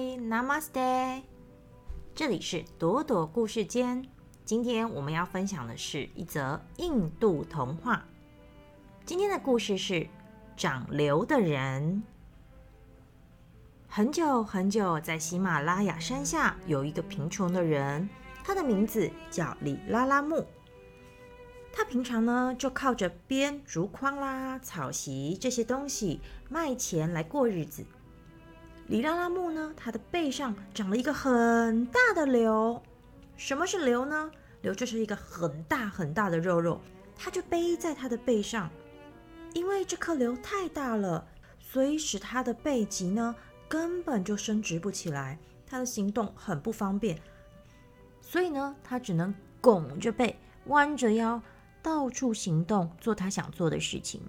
Namaste，这里是朵朵故事间。今天我们要分享的是一则印度童话。今天的故事是长瘤的人。很久很久，在喜马拉雅山下有一个贫穷的人，他的名字叫里拉拉木。他平常呢就靠着编竹筐啦、草席这些东西卖钱来过日子。里拉拉木呢，它的背上长了一个很大的瘤。什么是瘤呢？瘤就是一个很大很大的肉肉，它就背在它的背上。因为这颗瘤太大了，所以使它的背脊呢。根本就伸直不起来，它的行动很不方便，所以呢，它只能拱着背，弯着腰，到处行动，做它想做的事情。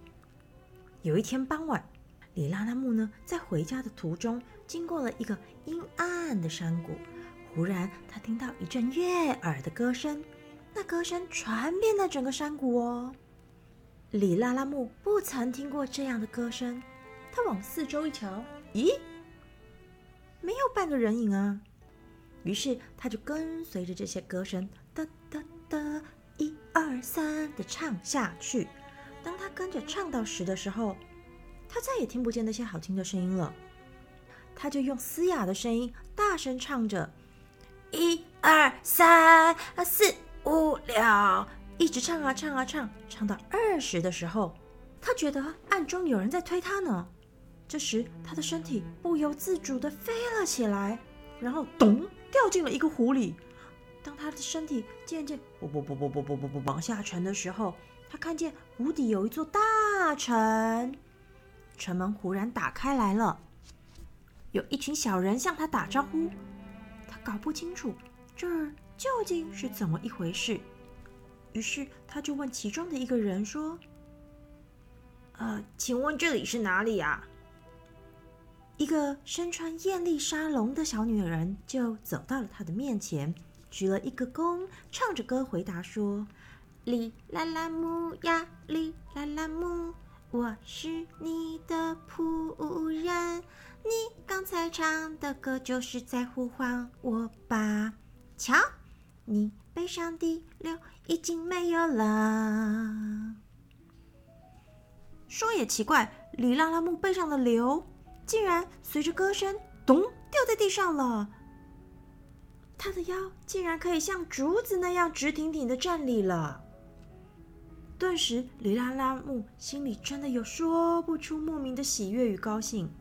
有一天傍晚，里拉拉木呢，在回家的途中，经过了一个阴暗的山谷，忽然他听到一阵悦耳的歌声，那歌声传遍了整个山谷哦。里拉拉木不曾听过这样的歌声，他往四周一瞧，咦？没有半个人影啊！于是他就跟随着这些歌声，哒哒哒，一二三的唱下去。当他跟着唱到十的时候，他再也听不见那些好听的声音了。他就用嘶哑的声音大声唱着：一二三四五六，一直唱啊唱啊唱，唱到二十的时候，他觉得暗中有人在推他呢。这时，他的身体不由自主地飞了起来，然后咚掉进了一个湖里。当他的身体渐渐不不不不不不不不往下沉的时候，他看见湖底有一座大城，城门忽然打开来了，有一群小人向他打招呼。他搞不清楚这儿究竟是怎么一回事，于是他就问其中的一个人说：“呃，请问这里是哪里呀？”一个身穿艳丽纱笼的小女人就走到了他的面前，鞠了一个躬，唱着歌回答说：“哩啦啦木呀，哩啦啦木，我是你的仆人。你刚才唱的歌就是在呼唤我吧？瞧，你背上的瘤已经没有了。说也奇怪，李拉拉木背上的瘤。”竟然随着歌声咚掉在地上了。他的腰竟然可以像竹子那样直挺挺的站立了。顿时，里拉拉木心里真的有说不出莫名的喜悦与高兴。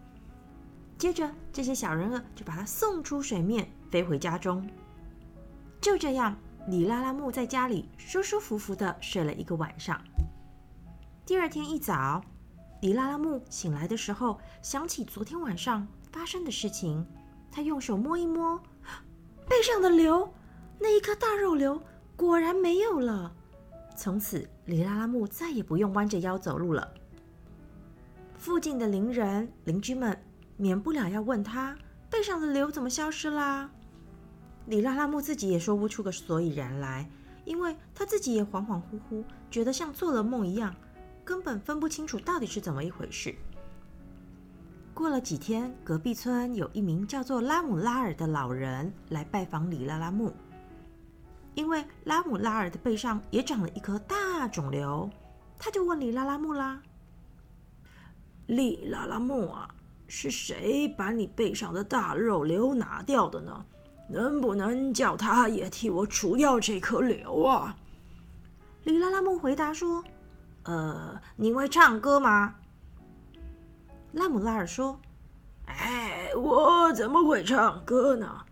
接着，这些小人儿就把他送出水面，飞回家中。就这样，里拉拉木在家里舒舒服服的睡了一个晚上。第二天一早。里拉拉木醒来的时候，想起昨天晚上发生的事情，他用手摸一摸背上的瘤，那一颗大肉瘤果然没有了。从此，里拉拉木再也不用弯着腰走路了。附近的邻人、邻居们免不了要问他背上的瘤怎么消失啦。里拉拉木自己也说不出个所以然来，因为他自己也恍恍惚惚，觉得像做了梦一样。根本分不清楚到底是怎么一回事。过了几天，隔壁村有一名叫做拉姆拉尔的老人来拜访里拉拉木，因为拉姆拉尔的背上也长了一颗大肿瘤，他就问里拉拉木啦：“里拉拉木啊，是谁把你背上的大肉瘤拿掉的呢？能不能叫他也替我除掉这颗瘤啊？”里拉拉木回答说。呃，你会唱歌吗？拉姆拉尔说：“哎，我怎么会唱歌呢？”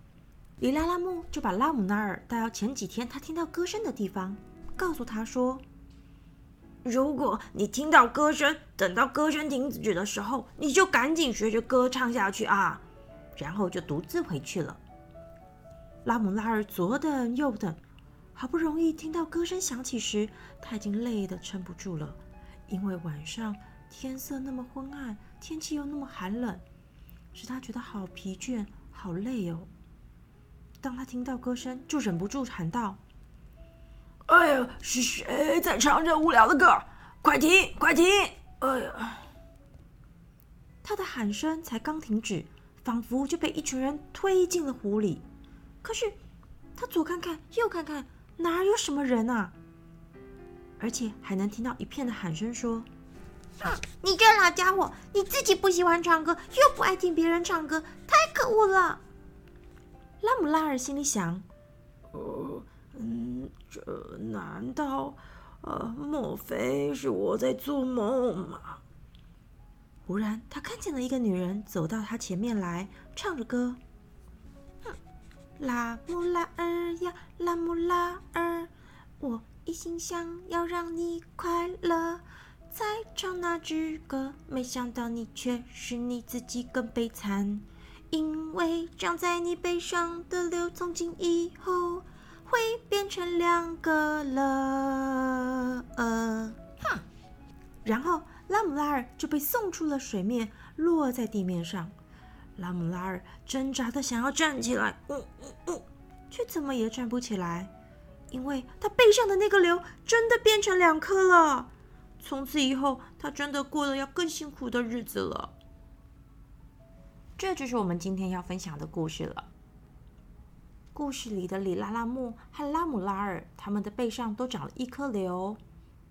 里拉拉木就把拉姆拉尔带到前几天他听到歌声的地方，告诉他说：“如果你听到歌声，等到歌声停止的时候，你就赶紧学着歌唱下去啊！”然后就独自回去了。拉姆拉尔左等右等。好不容易听到歌声响起时，他已经累得撑不住了，因为晚上天色那么昏暗，天气又那么寒冷，使他觉得好疲倦、好累哦。当他听到歌声，就忍不住喊道：“哎呀，是谁在唱这无聊的歌？快停，快停！”哎呀，他的喊声才刚停止，仿佛就被一群人推进了湖里。可是他左看看右看看，哪有什么人啊？而且还能听到一片的喊声说：“你这老家伙，你自己不喜欢唱歌，又不爱听别人唱歌，太可恶了！”拉姆拉尔心里想：“呃，嗯，这难道，呃，莫非是我在做梦吗？”忽然，他看见了一个女人走到他前面来，唱着歌：“哼拉姆拉尔呀，拉姆拉尔，我一心想要让你快乐，在唱那支歌，没想到你却是你自己更悲惨。”因为长在你背上的瘤，从今以后会变成两个了。哼！然后拉姆拉尔就被送出了水面，落在地面上。拉姆拉尔挣扎的想要站起来，嗯嗯嗯，却怎么也站不起来，因为他背上的那个瘤真的变成两颗了。从此以后，他真的过了要更辛苦的日子了。这就是我们今天要分享的故事了。故事里的里拉拉木和拉姆拉尔，他们的背上都长了一颗瘤，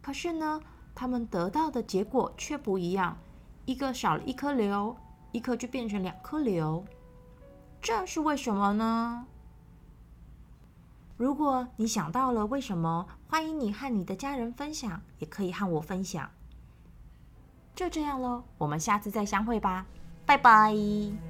可是呢，他们得到的结果却不一样，一个少了一颗瘤，一颗就变成两颗瘤，这是为什么呢？如果你想到了为什么，欢迎你和你的家人分享，也可以和我分享。就这样喽，我们下次再相会吧。拜拜。